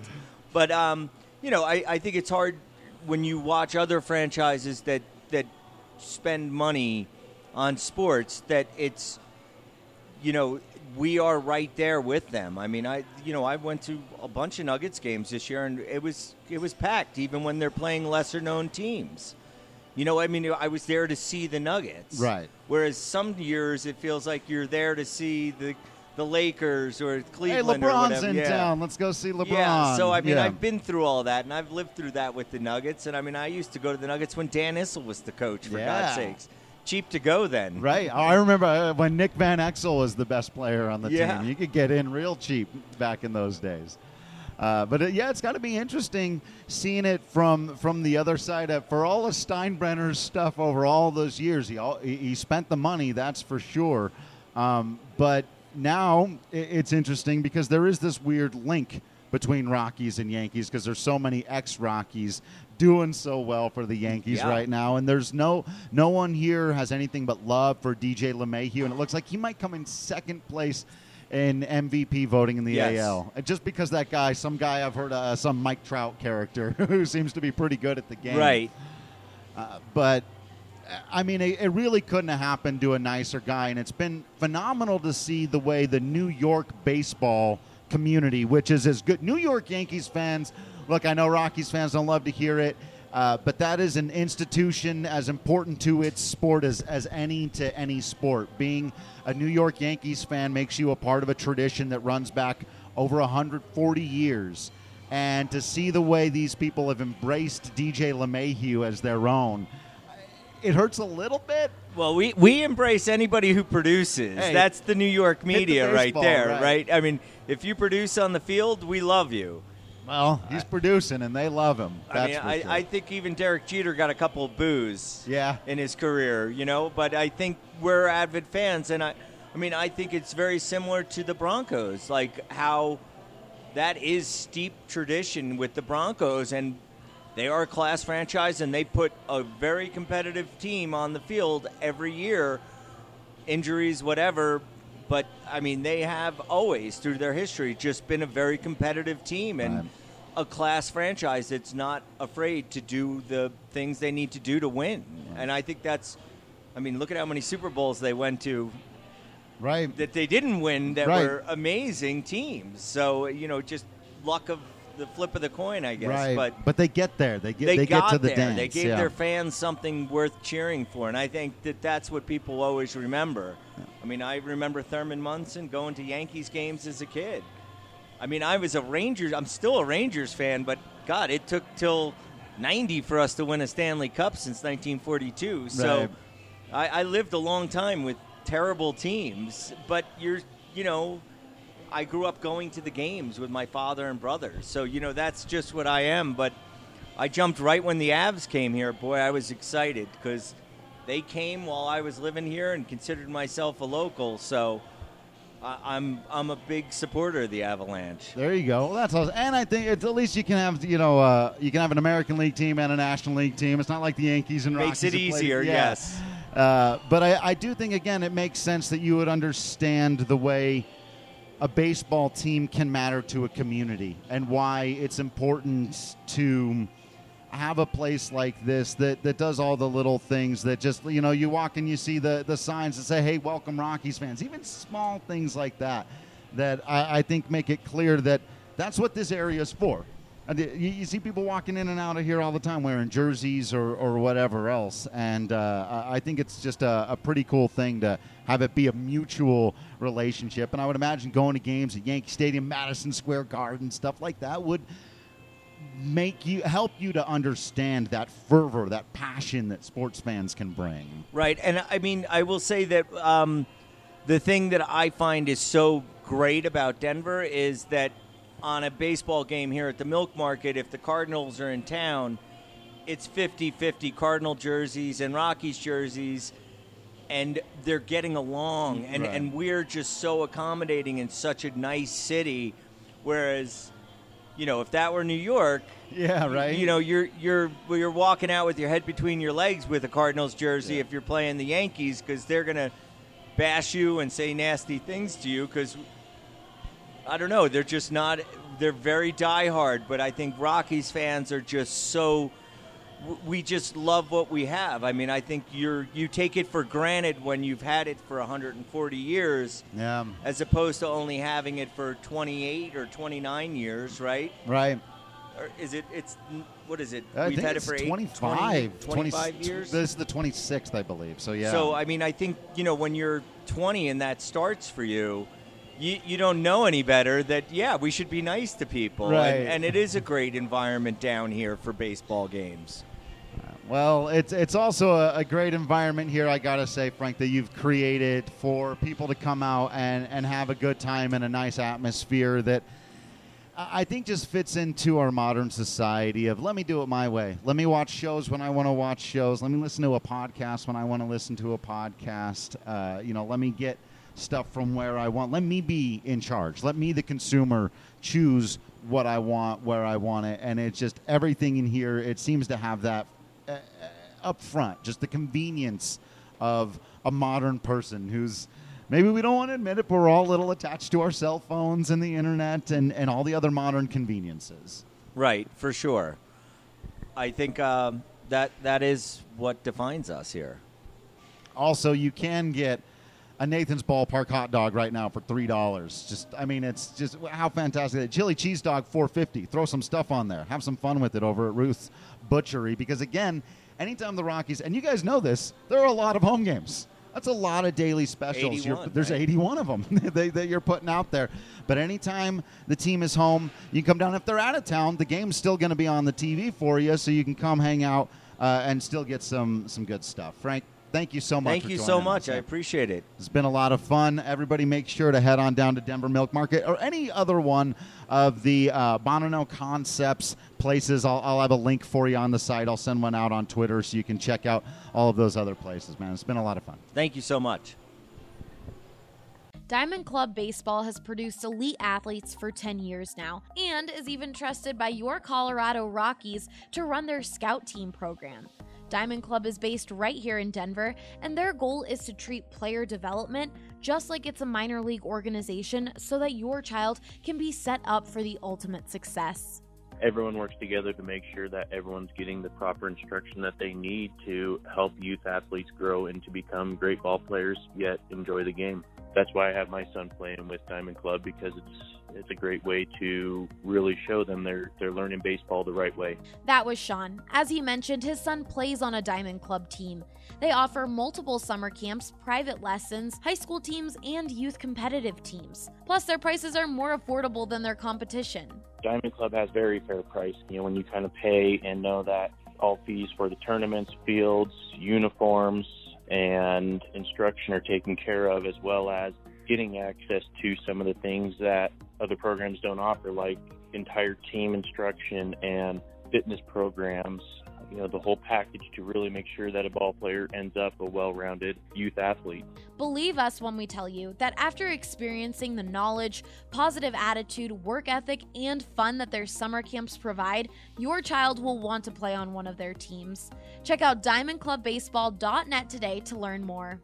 but um, you know, I, I think it's hard when you watch other franchises that that spend money on sports that it's you know we are right there with them. I mean, I you know I went to a bunch of Nuggets games this year, and it was it was packed even when they're playing lesser known teams. You know, I mean, I was there to see the Nuggets, Right. Whereas some years it feels like you're there to see the the Lakers or Hey, Cleveland or LeBron's whatever. in yeah. town. Let's go see LeBron. Yeah, so I mean, Yeah. I've been through all that, and I've lived through that with the Nuggets. And I mean, I used to go to the Nuggets when Dan Issel was the coach. For Yeah. God's sakes, cheap to go then. Right. Oh, I remember uh, when Nick Van Exel was the best player on the Yeah. team. You could get in real cheap back in those days. Uh, but uh, yeah, it's got to be interesting seeing it from from the other side. Uh, for all of Steinbrenner's stuff over all those years, he all, he he spent the money, that's for sure. Um, but now it's interesting because there is this weird link between Rockies and Yankees because there's so many ex Rockies doing so well for the Yankees Yeah. right now, and there's no no one here has anything but love for DJ LeMahieu, and it looks like he might come in second place in MVP voting in the Yes. AL. Just because that guy, some guy I've heard, uh, some Mike Trout character <laughs> who seems to be pretty good at the game, Right. uh, but uh, I mean, it, really couldn't have happened to a nicer guy, and it's been phenomenal to see the way the New York baseball community, which is as good. New York Yankees fans, look, I know Rockies fans don't love to hear it, uh, but that is an institution as important to its sport as, as any to any sport. Being a New York Yankees fan makes you a part of a tradition that runs back over 140 years. And to see the way these people have embraced DJ LeMahieu as their own, it hurts a little bit. Well, we, we embrace anybody who produces. Hey, That's the New York the media right there, right. right. I mean, if you produce on the field, we love you. Well, he's producing, and they love him. That's I mean, I, sure. I think even Derek Jeter got a couple of boos. Yeah. in his career, you know. But I think we're avid fans, and I, I mean, I think it's very similar to the Broncos, like how that is steep tradition with the Broncos, and they are a class franchise, and they put a very competitive team on the field every year. Injuries, whatever. But I mean, they have always, through their history, just been a very competitive team and Right. a class franchise that's not afraid to do the things they need to do to win. And I think that's, I mean, look at how many Super Bowls they went to right. that they didn't win that Right. were amazing teams. So, you know, just luck of the flip of the coin, I guess. right. But but they get there. They get they, they, get to the there. dance. They gave yeah. their fans something worth cheering for, and I think that that's what people always remember. I mean, I remember Thurman Munson going to Yankees games as a kid. I mean, I was a Rangers. I'm still a Rangers fan, but God, it took till '90 for us to win a Stanley Cup since 1942. So Right. I, I lived a long time with terrible teams, but you're, you know, I grew up going to the games with my father and brothers. So, you know, that's just what I am. But I jumped right when the Avs came here. Boy, I was excited because they came while I was living here and considered myself a local. So I, I'm I'm a big supporter of the Avalanche. There you go. Well, that's awesome. And I think it's at least you can have you know uh, you can have an American League team and a National League team. It's not like the Yankees and Makes Rockies it easier, yeah. yes. Uh, but I, I do think again it makes sense that you would understand the way a baseball team can matter to a community and why it's important to have a place like this that, that does all the little things that just you know you walk and you see the, the signs that say hey welcome rockies fans. Even small things like that that I, I think make it clear that that's what this area is for you, you see people walking in and out of here all the time wearing jerseys or, or whatever else and uh, I I think it's just a, a pretty cool thing to have it be a mutual relationship and I would imagine going to games at Yankee Stadium Madison Square Garden stuff like that would make you help you to understand that fervor, that passion that sports fans can bring. Right, and I mean, I will say that um, the thing that I find is so great about Denver is that on a baseball game here at the Milk Market, if the Cardinals are in town, it's 50-50 Cardinal jerseys and Rockies jerseys, and they're getting along, and Right. and we're just so accommodating in such a nice city, whereas. You know, if that were New York, Yeah, right. you know, you're you're you're walking out with your head between your legs with a Cardinals jersey Yeah. if you're playing the Yankees because they're gonna bash you and say nasty things to you because I don't know, they're just not. They're very diehard, but I think Rockies fans are just so. We just love what we have. I mean, I think you're you take it for granted when you've had it for 140 years, yeah, as opposed to only having it for 28 or 29 years, right? right. Or is it? It's what is it? I We've think had it's it for eight, 25, 20, 25 20 years. This is the 26th, I believe. So yeah. So I mean, I think you know when you're 20 and that starts for you, you you don't know any better. That yeah, we should be nice to people, Right. and, and it is a great environment down here for baseball games. Well, it's it's also a, a great environment here. I gotta say, Frank, that you've created for people to come out and and have a good time in a nice atmosphere that. I I think just fits into our modern society of let me do it my way. Let me watch shows when I want to watch shows. Let me listen to a podcast when I want to listen to a podcast. Uh, you know, let me get stuff from where I want. Let me be in charge. Let me, the consumer, choose what I want, where I want it. And it's just everything in here. It seems to have that uh, uh, up front, just the convenience of a modern person who's maybe we don't want to admit it, but we're all a little attached to our cell phones and the internet and, and all the other modern conveniences. Right, for sure. I think um, that that is what defines us here. Also, you can get a Nathan's Ballpark hot dog right now for three dollars. Just, I mean, it's just how fantastic! that Chili cheese dog four fifty. Throw some stuff on there. Have some fun with it over at Ruth's Butchery because again, anytime the Rockies and you guys know this, there are a lot of home games. That's a lot of daily specials. There's right? 81 of them <laughs> that, that you're putting out there. But anytime the team is home, you can come down. If they're out of town, the game's still going to be on the TV for you, so you can come hang out uh, and still get some some good stuff. Frank, thank you so much. Thank for you so much. I appreciate it. It's been a lot of fun. Everybody, make sure to head on down to Denver Milk Market or any other one of the uh, Bonanno Concepts places. I'll, I'll have a link for you on the site. I'll send one out on Twitter so you can check out all of those other places, man. It's been a lot of fun. Thank you so much. Diamond Club Baseball has produced elite athletes for 10 years now and is even trusted by your Colorado Rockies to run their scout team program. Diamond Club is based right here in Denver, and their goal is to treat player development just like it's a minor league organization so that your child can be set up for the ultimate success. everyone works together to make sure that everyone's getting the proper instruction that they need to help youth athletes grow and to become great ball players yet enjoy the game. That's why I have my son playing with Diamond Club because it's it's a great way to really show them they're they're learning baseball the right way. That was Sean. As he mentioned, his son plays on a Diamond Club team. They offer multiple summer camps, private lessons, high school teams, and youth competitive teams. Plus, their prices are more affordable than their competition. Diamond Club has very fair price. You know, when you kind of pay and know that all fees for the tournaments, fields, uniforms, and instruction are taken care of, as well as getting access to some of the things that other programs don't offer, like entire team instruction and fitness programs. You know, the whole package to really make sure that a ball player ends up a well rounded youth athlete. Believe us when we tell you that after experiencing the knowledge, positive attitude, work ethic, and fun that their summer camps provide, your child will want to play on one of their teams. Check out diamondclubbaseball.net today to learn more.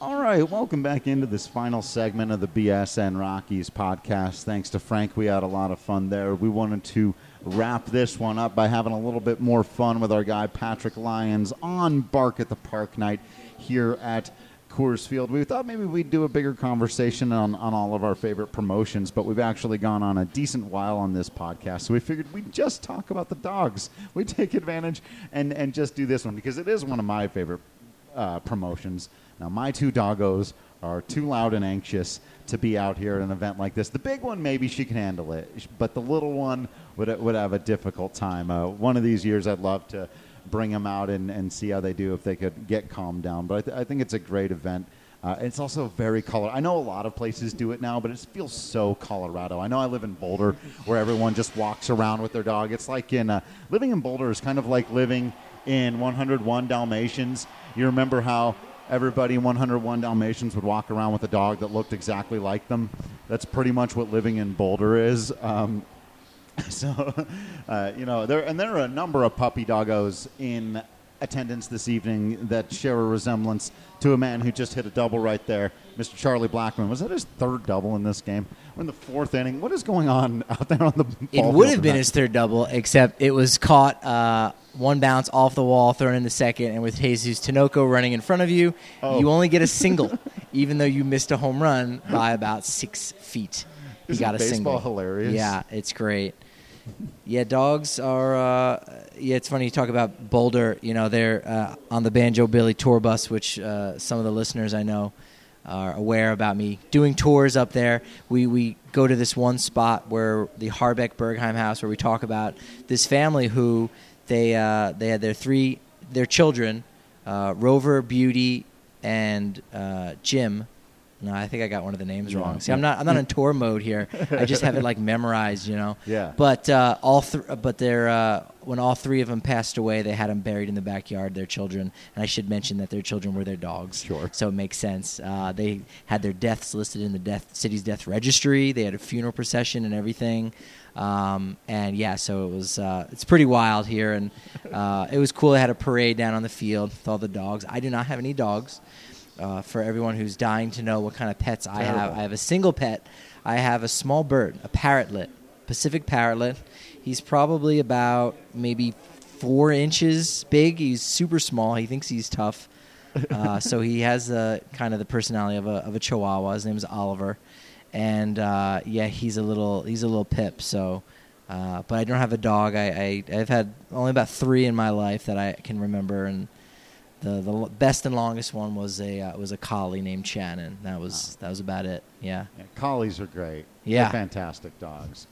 All right, welcome back into this final segment of the BSN Rockies podcast. Thanks to Frank, we had a lot of fun there. We wanted to wrap this one up by having a little bit more fun with our guy Patrick Lyons on Bark at the Park night here at Coors Field. We thought maybe we'd do a bigger conversation on, on all of our favorite promotions, but we've actually gone on a decent while on this podcast. So we figured we'd just talk about the dogs. <laughs> We take advantage and, and just do this one because it is one of my favorite uh, promotions. Now, my two doggos are too loud and anxious to be out here at an event like this. The big one, maybe she can handle it, but the little one would, would have a difficult time. Uh, one of these years, I'd love to bring them out and, and see how they do if they could get calmed down. But I, th- I think it's a great event. Uh, it's also very color. I know a lot of places do it now, but it feels so Colorado. I know I live in Boulder, where everyone just walks around with their dog. It's like in uh, living in Boulder is kind of like living in 101 Dalmatians. You remember how everybody in 101 Dalmatians would walk around with a dog that looked exactly like them. That's pretty much what living in Boulder is. Um, <laughs> so, uh, you know, there and there are a number of puppy doggos in attendance this evening that share a resemblance to a man who just hit a double right there, Mr. Charlie Blackmon. Was that his third double in this game? We're in the fourth inning. What is going on out there on the? It would have been his third double, except it was caught uh, one bounce off the wall, thrown in the second, and with Jesus Tinoco running in front of you, Oh. you only get a single, <laughs> even though you missed a home run by about six feet. You got a baseball single. hilarious? Yeah, it's great. Yeah, dogs are. Uh, yeah, it's funny you talk about Boulder. You know, they're uh, on the Banjo Billy tour bus, which uh, some of the listeners I know are aware about me doing tours up there. We we go to this one spot where the Harbeck Bergheim house, where we talk about this family who they uh, they had their three their children, uh, Rover, Beauty, and uh, Jim. No, I think I got one of the names wrong. See, I'm not I'm not in <laughs> tour mode here. I just have it like memorized, you know. Yeah. But uh, all th- but they're uh, when all three of them passed away, they had them buried in the backyard. Their children, and I should mention that their children were their dogs. Sure. So it makes sense. Uh, they had their deaths listed in the death city's death registry. They had a funeral procession and everything. Um, and yeah, so it was uh, it's pretty wild here, and uh, it was cool. They had a parade down on the field with all the dogs. I do not have any dogs. Uh, for everyone who's dying to know what kind of pets I have, I have a single pet. I have a small bird, a parrotlet, Pacific parrotlet. He's probably about maybe four inches big. He's super small. He thinks he's tough. <laughs> Uh, so he has the kind of the personality of a of a Chihuahua. His name is Oliver, and uh, yeah, he's a little he's a little pip. So, uh, but I don't have a dog. I, I I've had only about three in my life that I can remember, and the the best and longest one was a uh, was a collie named Shannon. That was that was about it. Yeah. Yeah, collies are great. Yeah. They're fantastic dogs.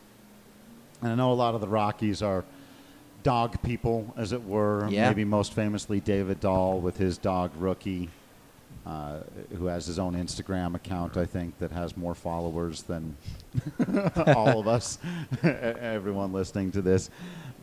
And I know a lot of the Rockies are dog people, as it were. Yeah. Maybe most famously David Dahl with his dog Rookie, uh, who has his own Instagram account, I think, that has more followers than <laughs> all of us, everyone listening to this.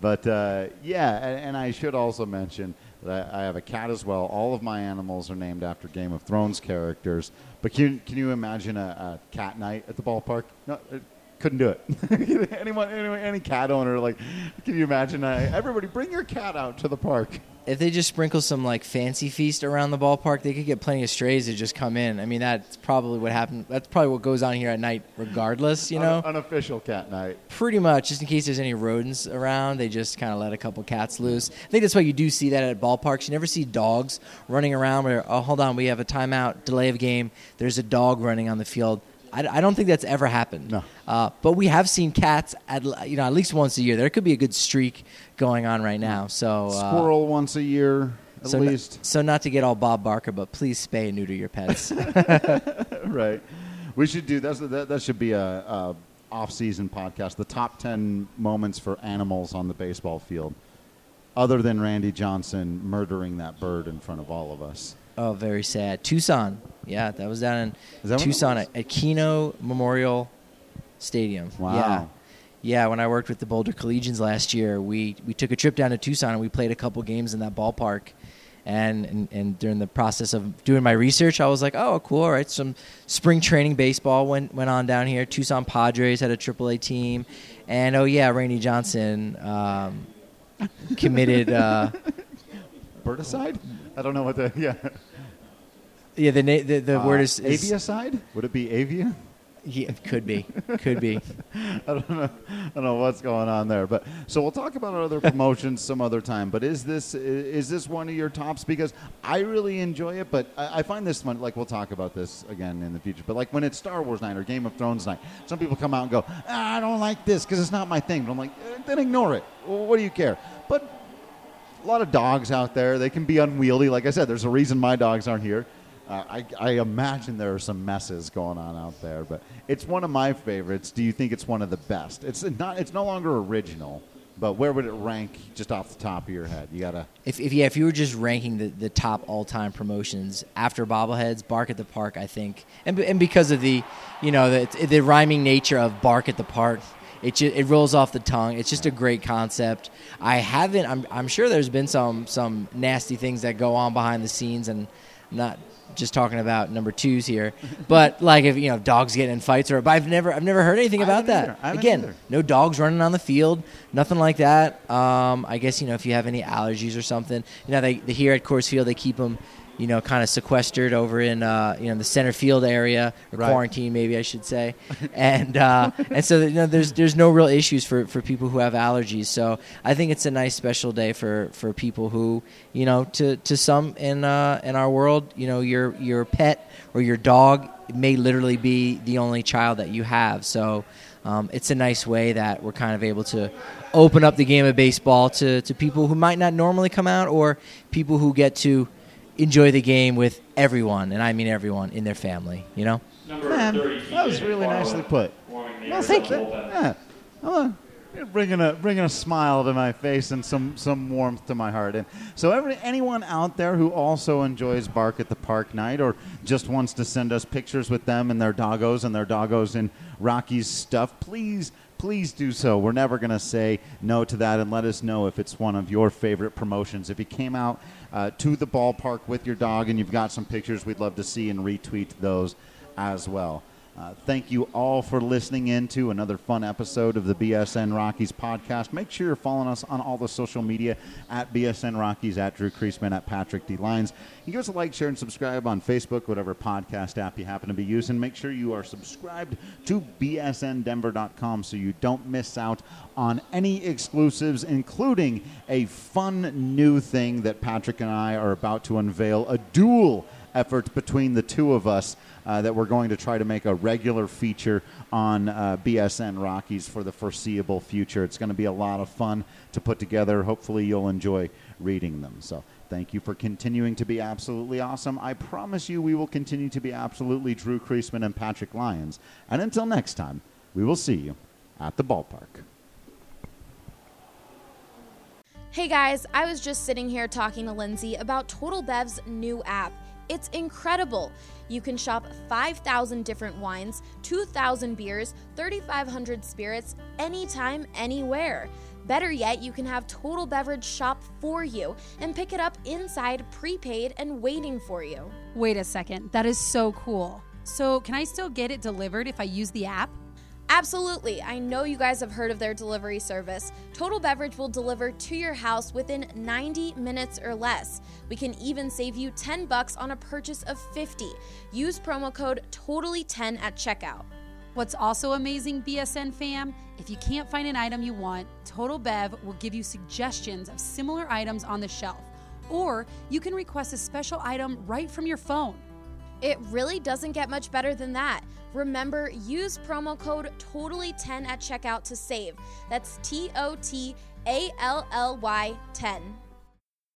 But uh, yeah, and, and I should also mention that I have a cat as well. All of my animals are named after Game of Thrones characters. But can, can you imagine a, a cat night at the ballpark? No, uh, couldn't do it. <laughs> Anyone, anyone, any cat owner, like, can you imagine? Uh, everybody, bring your cat out to the park. If they just sprinkle some like fancy feast around the ballpark, they could get plenty of strays to just come in. I mean, that's probably what happened. That's probably what goes on here at night, regardless. You know, Un- unofficial cat night. pretty much just in case there's any rodents around they just kind of let a couple cats loose i think that's why you do see that at ballparks you never see dogs running around where oh hold on we have a timeout delay of game there's a dog running on the field I, I don't think that's ever happened. No. Uh, but we have seen cats at you know at least once a year. There could be a good streak going on right now. So uh, Squirrel once a year at so least. so not to get all Bob Barker, but please spay and neuter your pets. <laughs> <laughs> right. We should do that's that. That should be a, a off-season podcast. The top ten moments for animals on the baseball field, other than Randy Johnson murdering that bird in front of all of us. Oh, very sad. Tucson. Yeah, that was down in that Tucson at, at Kino Memorial Stadium. Wow. Yeah. Yeah, when I worked with the Boulder Collegians last year, we, we took a trip down to Tucson and we played a couple games in that ballpark. And, and, and during the process of doing my research, I was like, oh, cool. All right. Some spring training baseball went, went on down here. Tucson Padres had a AAA team. And, oh, yeah, Randy Johnson um, committed. Uh? I don't know what the yeah. yeah, the, na- the, the Uh, word is. is aviacide. Would it be avia? yeah, it could be. Could be. <laughs> I don't know. I don't know what's going on there, but so we'll talk about other promotions some other time. But is this is this one of your tops? Because I really enjoy it, but I, I find this one like we'll talk about this again in the future. But like when it's Star Wars night or Game of Thrones night, some people come out and go, ah, "I don't like this because it's not my thing." But I'm like, eh, then ignore it. What do you care? But a lot of dogs out there. They can be unwieldy. Like I said, there's a reason my dogs aren't here. Uh, I, I imagine there are some messes going on out there, but it's one of my favorites. Do you think it's one of the best? It's not. It's no longer original, but where would it rank just off the top of your head? You gotta. If, if yeah, if you were just ranking the, the top all time promotions after bobbleheads, Bark at the Park, I think, and and because of the, you know, the the rhyming nature of Bark at the Park, it ju- it rolls off the tongue. It's just a great concept. I haven't. I'm I'm sure there's been some some nasty things that go on behind the scenes, and I'm not just talking about number twos here, <laughs> but like if you know dogs getting in fights or. But I've never I've never heard anything about that. Again, either. no dogs running on the field, nothing like that. Um, I guess you know if you have any allergies or something, you know they, they here at Coors Field they keep them, you know, kind of sequestered over in uh, you know the center field area or Right. quarantine maybe I should say, and uh, and so you know there's there's no real issues for, for people who have allergies. So I think it's a nice special day for, for people who you know to, to some in uh, in our world you know your your pet or your dog may literally be the only child that you have. So um, it's a nice way that we're kind of able to open up the game of baseball to, to people who might not normally come out or people who get to enjoy the game with everyone, and I mean everyone in their family, you know? Man, that was really nicely put. Well, thank you. Yeah. Well, uh, you're bringing a bringing a smile to my face and some some warmth to my heart. And so, every anyone out there who also enjoys Bark at the Park night, or just wants to send us pictures with them and their doggos and their doggos in Rocky's stuff, please. Please do so. We're never going to say no to that, and let us know if it's one of your favorite promotions. If you came out uh, to the ballpark with your dog and you've got some pictures, we'd love to see and retweet those as well. Uh, thank you all for listening in to another fun episode of the BSN Rockies podcast. Make sure you're following us on all the social media at BSN Rockies, at Drew Creasman, at Patrick D. Lyons. Give us a like, share, and subscribe on Facebook, whatever podcast app you happen to be using. Make sure you are subscribed to bsndenver.com so you don't miss out on any exclusives, including a fun new thing that Patrick and I are about to unveil a dual effort between the two of us uh, that we're going to try to make a regular feature on uh, BSN Rockies for the foreseeable future. It's going to be a lot of fun to put together. Hopefully, you'll enjoy reading them. So, thank you for continuing to be absolutely awesome. I promise you, we will continue to be absolutely Drew Creasman and Patrick Lyons. And until next time, we will see you at the ballpark. Hey guys, I was just sitting here talking to Lindsay about Total Bev's new app. It's incredible. You can shop 5,000 different wines, 2,000 beers, 3,500 spirits, anytime, anywhere. Better yet, you can have Total Beverage shop for you and pick it up inside, prepaid, and waiting for you. Wait a second. That is so cool. So, can I still get it delivered if I use the app? Absolutely. I know you guys have heard of their delivery service. Total Beverage will deliver to your house within 90 minutes or less. We can even save you 10 bucks on a purchase of 50. Use promo code TOTALLY10 at checkout. What's also amazing, BSN fam, if you can't find an item you want, Total Bev will give you suggestions of similar items on the shelf. Or you can request a special item right from your phone. It really doesn't get much better than that. Remember, use promo code TOTALLY10 at checkout to save. That's T O T A L L Y 10.